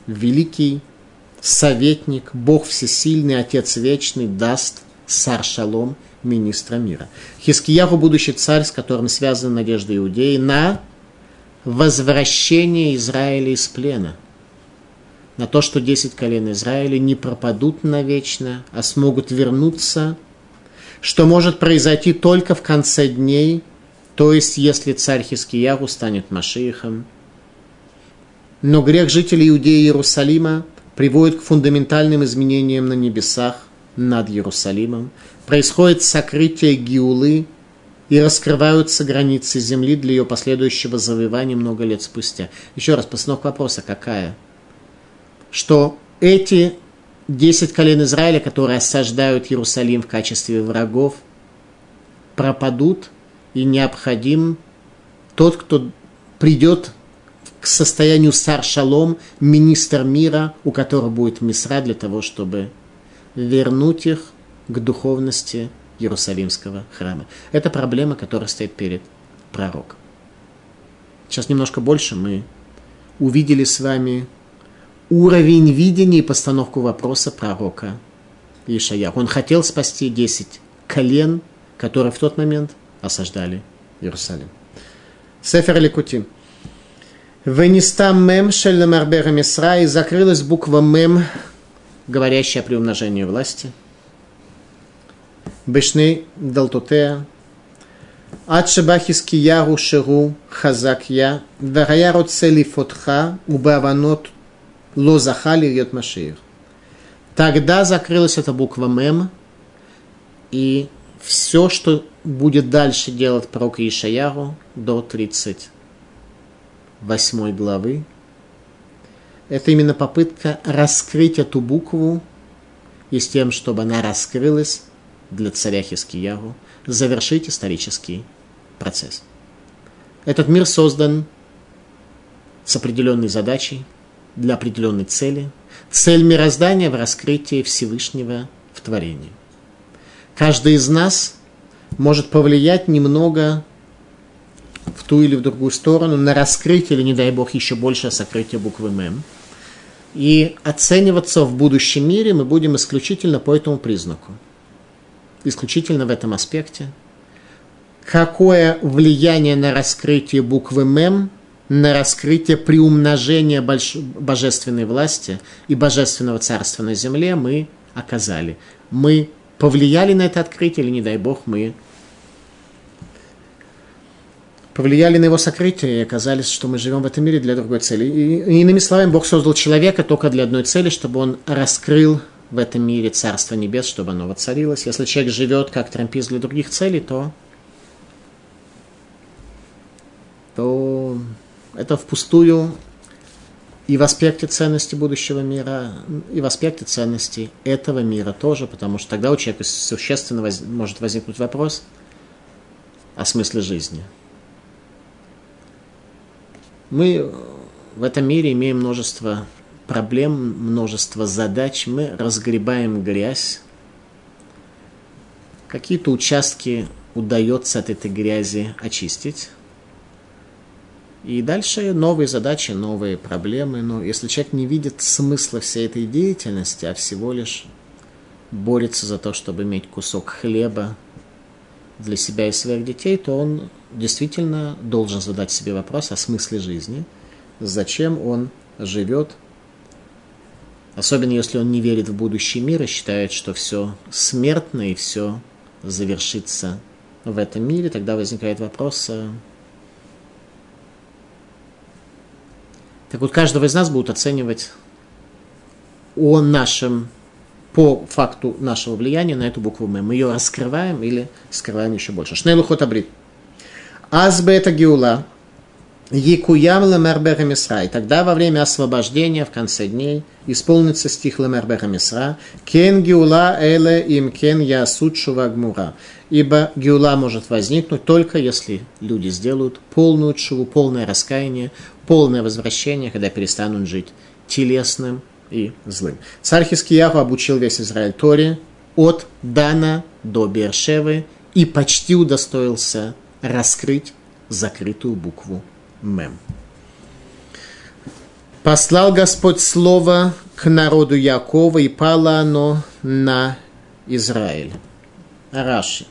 великий советник, Бог всесильный, Отец вечный, даст Сар Шалом, министра мира. Хискияху, будущий царь, с которым связана надежда Иудеи, на возвращение Израиля из плена – на то, что десять колен Израиля не пропадут навечно, а смогут вернуться, что может произойти только в конце дней, то есть если царь Хискиягу станет Машиихом. Но грех жителей Иудеи и Иерусалима приводит к фундаментальным изменениям на небесах над Иерусалимом. Происходит сокрытие Гиулы, и раскрываются границы земли для ее последующего завоевания много лет спустя. Еще раз, постановка вопроса какая? Что эти 10 колен Израиля, которые осаждают Иерусалим в качестве врагов, пропадут, и необходим тот, кто придет к состоянию сар шалом, министр мира, у которого будет мисра для того, чтобы вернуть их к духовности Иерусалимского храма. Это проблема, которая стоит перед пророком. Сейчас немножко больше мы увидели с вами уровень видения и постановку вопроса пророка Ишая. Он хотел спасти 10 колен, которые в тот момент осаждали Иерусалим. Сефер Ликутим. Венеста мем шельнамарбера мисра и закрылась буква мем, говорящая при умножении власти. Бешны далтутея. Адшабахиски яру ширу хазак я. Вагаяру цели фотха убаванот Лозахали Йот Машеев. Тогда закрылась эта буква Мем, и все, что будет дальше делать пророк Ишаяру до 38 главы, это именно попытка раскрыть эту букву и с тем, чтобы она раскрылась для царя Хискияру, завершить исторический процесс. Этот мир создан с определенной задачей – для определенной цели. Цель мироздания в раскрытии Всевышнего в творении. Каждый из нас может повлиять немного в ту или в другую сторону на раскрытие, или, не дай бог, еще больше сокрытие буквы М. И оцениваться в будущем мире мы будем исключительно по этому признаку. Исключительно в этом аспекте – какое влияние на раскрытие буквы МЕМ, на раскрытие приумножения больш... божественной власти и божественного царства на земле мы оказали. Мы повлияли на это открытие, или, не дай бог, мы повлияли на его сокрытие и оказались, что мы живем в этом мире для другой цели. И, иными словами, Бог создал человека только для одной цели, чтобы он раскрыл в этом мире Царство Небес, чтобы оно воцарилось. Если человек живет как трампист для других целей, то то это впустую и в аспекте ценности будущего мира, и в аспекте ценности этого мира тоже, потому что тогда у человека существенно воз, может возникнуть вопрос о смысле жизни. Мы в этом мире имеем множество проблем, множество задач, мы разгребаем грязь. Какие-то участки удается от этой грязи очистить, и дальше новые задачи, новые проблемы. Но если человек не видит смысла всей этой деятельности, а всего лишь борется за то, чтобы иметь кусок хлеба для себя и своих детей, то он действительно должен задать себе вопрос о смысле жизни, зачем он живет, особенно если он не верит в будущий мир и считает, что все смертно и все завершится в этом мире, тогда возникает вопрос, Так вот, каждого из нас будут оценивать о нашем, по факту нашего влияния на эту букву М. Мы ее раскрываем или скрываем еще больше. Шнейлу хотабрит. Азбе это геула. Якуям лемербеха мисра. И тогда во время освобождения в конце дней исполнится стих лемербеха мисра. Кен геула эле им кен ясут шувагмура. Ибо геула может возникнуть только если люди сделают полную чуву, полное раскаяние, полное возвращение, когда перестанут жить телесным и злым. Царь Хискияху обучил весь Израиль Торе от Дана до Бершевы и почти удостоился раскрыть закрытую букву Мем. Послал Господь слово к народу Якова, и пало оно на Израиль. Раши.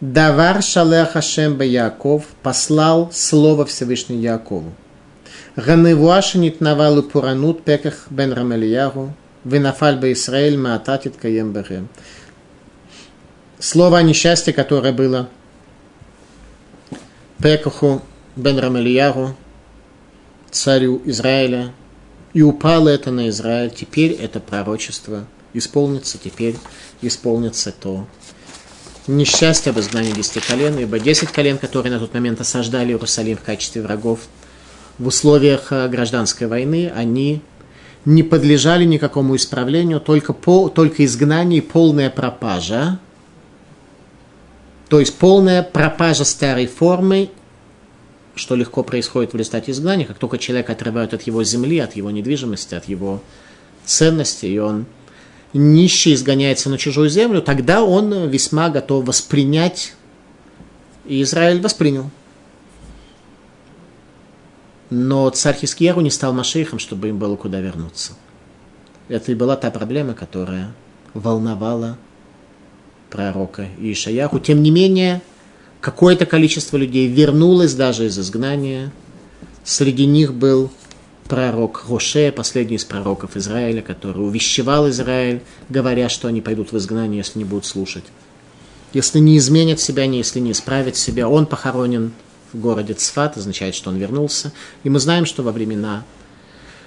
Давар Шалех Хашем Яков послал слово Всевышнему Якову. Ганевуаша нитнавалу пуранут пеках бен Рамельягу, винафаль бы Исраэль маататит каем. Слово о несчастье, которое было Пекаху бен Рамельягу, царю Израиля, и упало это на Израиль. Теперь это пророчество исполнится, теперь исполнится то, несчастье об изгнании десяти колен, ибо десять колен, которые на тот момент осаждали Иерусалим в качестве врагов в условиях э, гражданской войны, они не подлежали никакому исправлению, только, по, только изгнание и полная пропажа. То есть полная пропажа старой формы, что легко происходит в результате изгнания, как только человек отрывают от его земли, от его недвижимости, от его ценности, и он нищий изгоняется на чужую землю, тогда он весьма готов воспринять, и Израиль воспринял. Но царь Хискияру не стал Машейхом, чтобы им было куда вернуться. Это и была та проблема, которая волновала пророка Ишаяху. Тем не менее, какое-то количество людей вернулось даже из изгнания. Среди них был пророк Роше, последний из пророков Израиля, который увещевал Израиль, говоря, что они пойдут в изгнание, если не будут слушать. Если не изменят себя, если не исправят себя, он похоронен в городе Цфат, означает, что он вернулся. И мы знаем, что во времена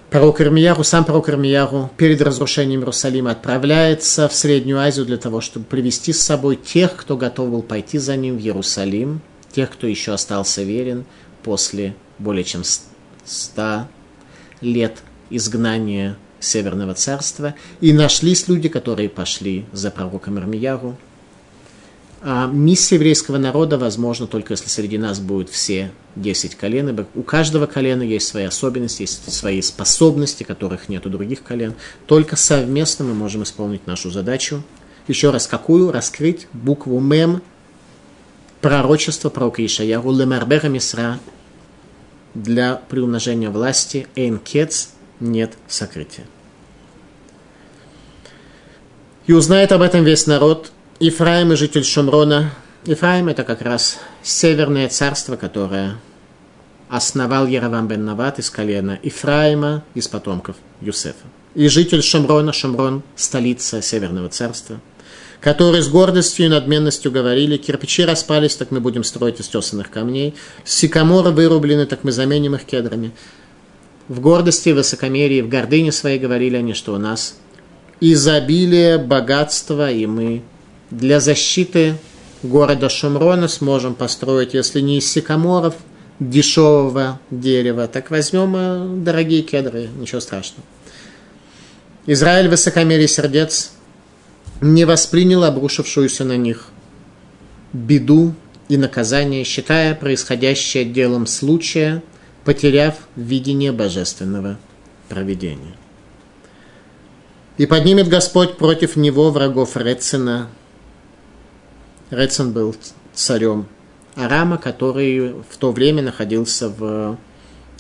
пророка Ирмияру, сам пророк Ирмияру перед разрушением Иерусалима отправляется в Среднюю Азию для того, чтобы привести с собой тех, кто готов был пойти за ним в Иерусалим, тех, кто еще остался верен после более чем ста лет изгнания Северного царства, и нашлись люди, которые пошли за пророком Ирмияру. А миссия еврейского народа возможна только если среди нас будут все 10 колен, у каждого колена есть свои особенности, есть свои способности, которых нет у других колен. Только совместно мы можем исполнить нашу задачу. Еще раз, какую? Раскрыть букву Мем пророчества пророка Ишаяру Лемарбера Мисра для приумножения власти Эйнкец нет сокрытия. И узнает об этом весь народ. Ифраим и житель Шумрона. Ифраим это как раз северное царство, которое основал Яровам бен Нават из колена Ифраима из потомков Юсефа. И житель Шумрона, Шумрон, столица Северного царства – которые с гордостью и надменностью говорили, кирпичи распались, так мы будем строить из тесанных камней, сикаморы вырублены, так мы заменим их кедрами. В гордости, высокомерии, в гордыне своей говорили они, что у нас изобилие, богатство, и мы для защиты города Шумрона сможем построить, если не из сикаморов, дешевого дерева, так возьмем э, дорогие кедры, ничего страшного. Израиль высокомерие сердец не воспринял обрушившуюся на них беду и наказание, считая происходящее делом случая, потеряв видение божественного проведения. И поднимет Господь против него врагов Рецина. Рецин был царем Арама, который в то время находился в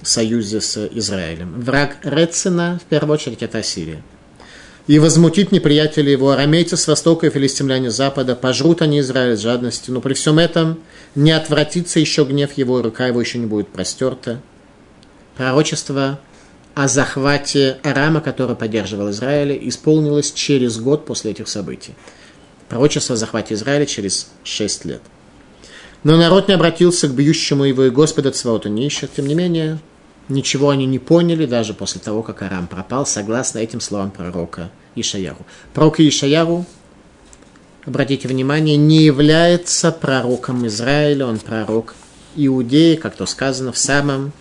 союзе с Израилем. Враг Рецина, в первую очередь, это Ассирия и возмутит неприятеля его, арамейцы с востока и филистимляне с запада, пожрут они Израиль с жадностью, но при всем этом не отвратится еще гнев его, рука его еще не будет простерта. Пророчество о захвате Арама, который поддерживал Израиль, исполнилось через год после этих событий. Пророчество о захвате Израиля через шесть лет. Но народ не обратился к бьющему его, и Господа Цваота не ищет. Тем не менее, Ничего они не поняли даже после того, как Арам пропал, согласно этим словам пророка Ишаяру. Пророк Ишаяру, обратите внимание, не является пророком Израиля, он пророк Иудеи, как то сказано в самом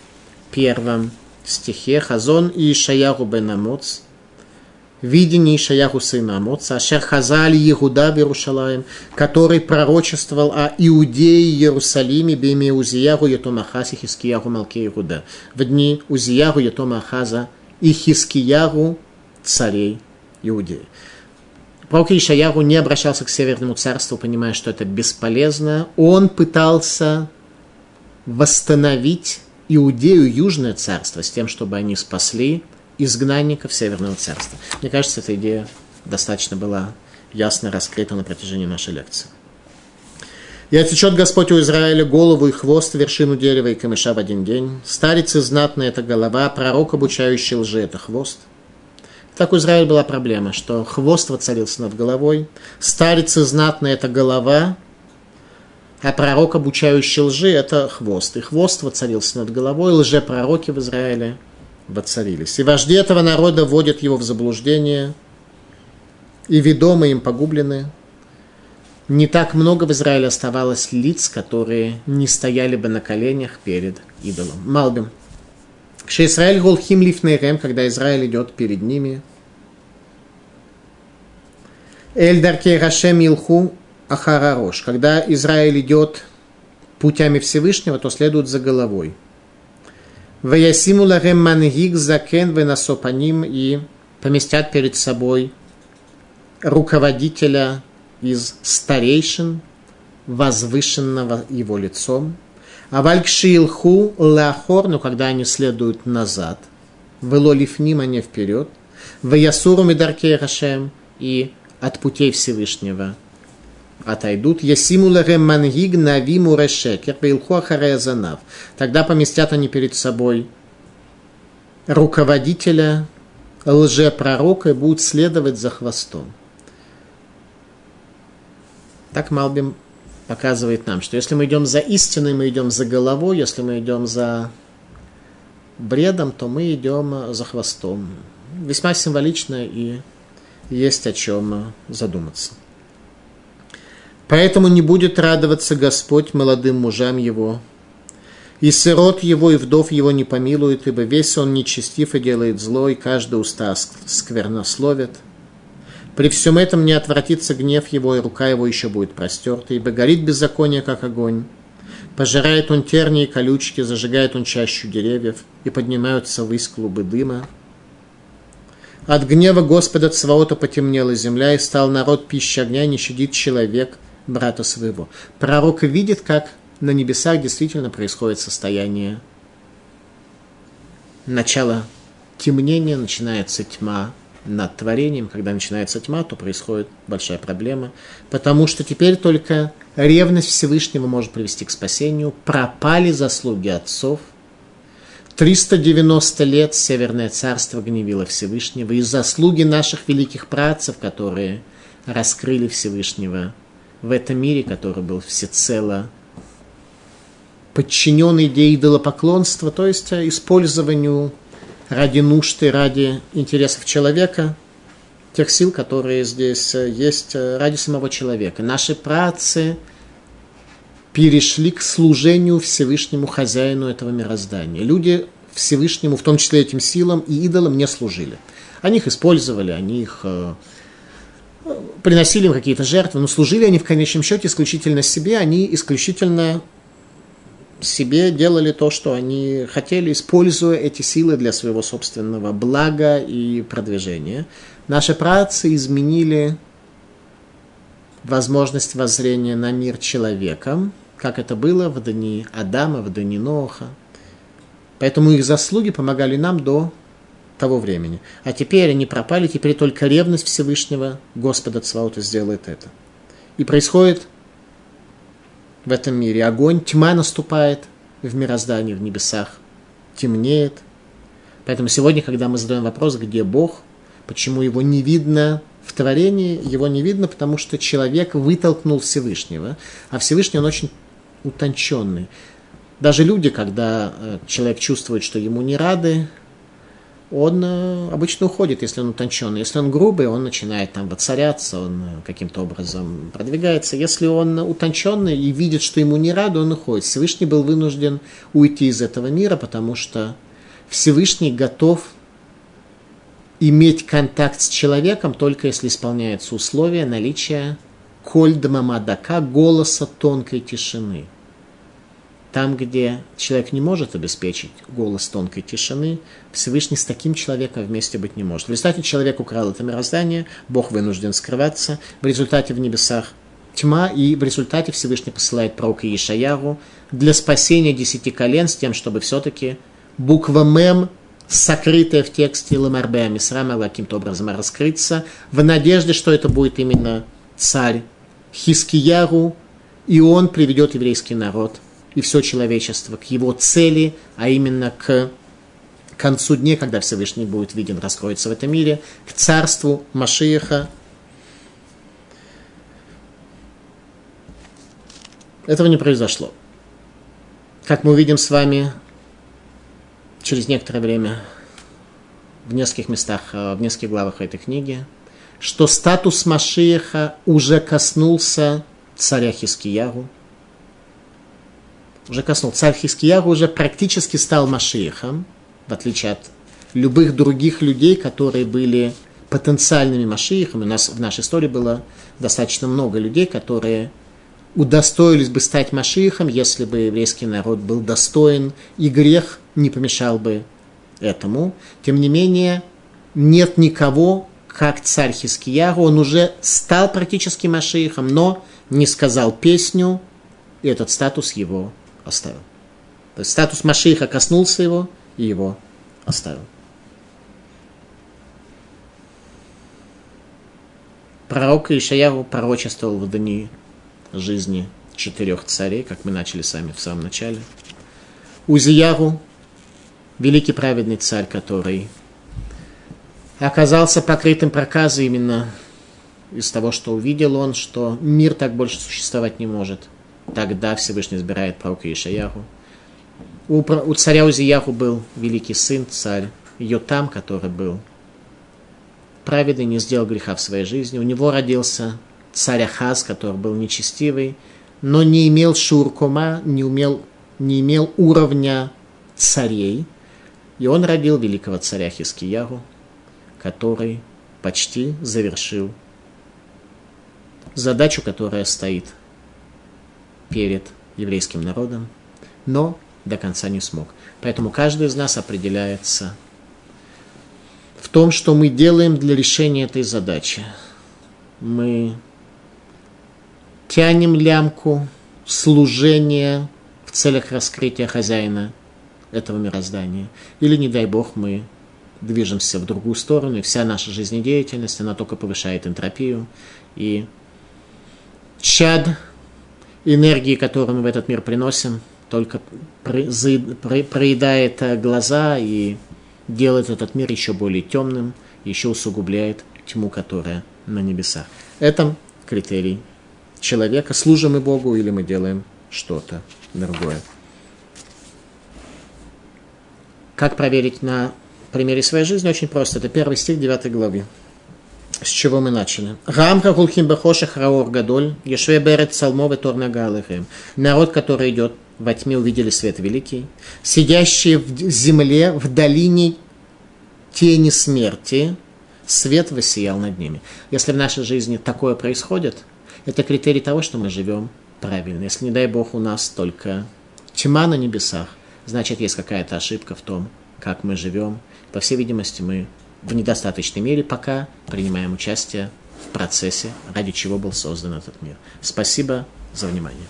первом стихе. Хазон и Ишаяру бен Амоц – видение Ишаяху сына Амоца, Ашер Хазали Егуда в Иерушалаем, который пророчествовал о Иудее Иерусалиме, беме Узияру Ятома Ахази Хискияру Малке Иуда, в дни Узияру Ятома Ахаза и Хискияру царей Иудеи. Пророк Ишаяру не обращался к Северному царству, понимая, что это бесполезно. Он пытался восстановить Иудею, Южное царство, с тем, чтобы они спасли изгнанников Северного царства. Мне кажется, эта идея достаточно была ясно раскрыта на протяжении нашей лекции. И отсечет Господь у Израиля голову и хвост, вершину дерева и камыша в один день. Старец и знатный – это голова, пророк, обучающий лжи – это хвост. Так у Израиля была проблема, что хвост воцарился над головой, старец и знатный – это голова, а пророк, обучающий лжи – это хвост. И хвост воцарился над головой, лжепророки в Израиле – воцарились. И вожди этого народа вводят его в заблуждение, и ведомые им погублены. Не так много в Израиле оставалось лиц, которые не стояли бы на коленях перед идолом. Малбим. Израиль голхим лифнейрем, когда Израиль идет перед ними. Эль дарке рашем илху ахарарош. Когда Израиль идет путями Всевышнего, то следует за головой. Ваясиму ларем мангиг закен венасопаним и поместят перед собой руководителя из старейшин, возвышенного его лицом. А валькшилху лахор, но когда они следуют назад, велолифним, а не вперед, в ясуру медаркей Рашем и от путей Всевышнего отойдут. Ясиму ларем мангиг навиму решекер ахарея Тогда поместят они перед собой руководителя лжепророка и будут следовать за хвостом. Так Малбим показывает нам, что если мы идем за истиной, мы идем за головой, если мы идем за бредом, то мы идем за хвостом. Весьма символично и есть о чем задуматься. Поэтому не будет радоваться Господь молодым мужам его, и сирот его, и вдов его не помилует, ибо весь он нечестив и делает зло, и каждый уста сквернословит. При всем этом не отвратится гнев его, и рука его еще будет простерта, ибо горит беззаконие, как огонь. Пожирает он тернии и колючки, зажигает он чащу деревьев, и поднимаются ввысь клубы дыма. От гнева Господа Цваота потемнела земля, и стал народ пища огня, не щадит человек брата своего. Пророк видит, как на небесах действительно происходит состояние начала темнения, начинается тьма над творением. Когда начинается тьма, то происходит большая проблема, потому что теперь только ревность Всевышнего может привести к спасению. Пропали заслуги отцов. 390 лет Северное Царство гневило Всевышнего, и заслуги наших великих працев, которые раскрыли Всевышнего в этом мире, который был всецело подчинен идее идолопоклонства, то есть использованию ради нужды, ради интересов человека, тех сил, которые здесь есть ради самого человека. Наши працы перешли к служению Всевышнему хозяину этого мироздания. Люди Всевышнему, в том числе этим силам и идолам, не служили. Они их использовали, они их э, приносили им какие-то жертвы, но служили они в конечном счете исключительно себе, они исключительно себе делали то, что они хотели, используя эти силы для своего собственного блага и продвижения. Наши працы изменили возможность воззрения на мир человеком, как это было в дни Адама, в дни Ноха. Поэтому их заслуги помогали нам до того времени. А теперь они пропали, теперь только ревность Всевышнего Господа Цваута сделает это. И происходит в этом мире. Огонь, тьма наступает в мироздании, в небесах, темнеет. Поэтому сегодня, когда мы задаем вопрос, где Бог, почему его не видно в творении, его не видно, потому что человек вытолкнул Всевышнего, а Всевышний, он очень утонченный. Даже люди, когда э, человек чувствует, что ему не рады, он э, обычно уходит, если он утонченный. Если он грубый, он начинает там воцаряться, он э, каким-то образом продвигается. Если он утонченный и видит, что ему не рады, он уходит. Всевышний был вынужден уйти из этого мира, потому что Всевышний готов иметь контакт с человеком только если исполняются условия наличия коль дамамадака, голоса тонкой тишины – там, где человек не может обеспечить голос тонкой тишины, Всевышний с таким человеком вместе быть не может. В результате человек украл это мироздание, Бог вынужден скрываться, в результате в небесах тьма, и в результате Всевышний посылает пророка Ишаяру для спасения десяти колен с тем, чтобы все-таки буква Мем, сокрытая в тексте Ламарбея Мисра, могла каким-то образом раскрыться, в надежде, что это будет именно царь Хискияру, и он приведет еврейский народ – и все человечество к его цели, а именно к концу дней, когда Всевышний будет виден, раскроется в этом мире, к царству Машиеха. Этого не произошло. Как мы увидим с вами через некоторое время в нескольких местах, э, в нескольких главах этой книги, что статус Машиеха уже коснулся царя Хискиягу, уже коснулся. Царь Хискиягу уже практически стал Машиехом, в отличие от любых других людей, которые были потенциальными Машиехами. У нас в нашей истории было достаточно много людей, которые удостоились бы стать Машиехом, если бы еврейский народ был достоин, и грех не помешал бы этому. Тем не менее, нет никого, как царь Хискияру, он уже стал практически Машиихом, но не сказал песню, и этот статус его оставил. То есть статус Машиха коснулся его и его оставил. Пророк Ишаяру пророчествовал в дни жизни четырех царей, как мы начали сами в самом начале. Узияру, великий праведный царь, который оказался покрытым проказом именно из того, что увидел он, что мир так больше существовать не может. Тогда Всевышний избирает пророка Ишаяху. У, у царя Узияху был великий сын, царь Йотам, который был праведный, не сделал греха в своей жизни. У него родился царь Ахаз, который был нечестивый, но не имел шуркума, не, умел, не имел уровня царей. И он родил великого царя Хискиягу, который почти завершил задачу, которая стоит перед еврейским народом, но до конца не смог. Поэтому каждый из нас определяется в том, что мы делаем для решения этой задачи. Мы тянем лямку служения в целях раскрытия хозяина этого мироздания. Или, не дай бог, мы движемся в другую сторону, и вся наша жизнедеятельность, она только повышает энтропию, и чад энергии, которую мы в этот мир приносим, только проедает глаза и делает этот мир еще более темным, еще усугубляет тьму, которая на небесах. Это критерий человека. Служим мы Богу или мы делаем что-то другое. Как проверить на примере своей жизни? Очень просто. Это первый стих 9 главы с чего мы начали. Рамка хулхим бахошах раор гадоль, ешве берет салмове торнага алехем. Народ, который идет во тьме, увидели свет великий. Сидящие в земле, в долине тени смерти, свет воссиял над ними. Если в нашей жизни такое происходит, это критерий того, что мы живем правильно. Если, не дай Бог, у нас только тьма на небесах, значит, есть какая-то ошибка в том, как мы живем. По всей видимости, мы в недостаточной мере пока принимаем участие в процессе, ради чего был создан этот мир. Спасибо за внимание.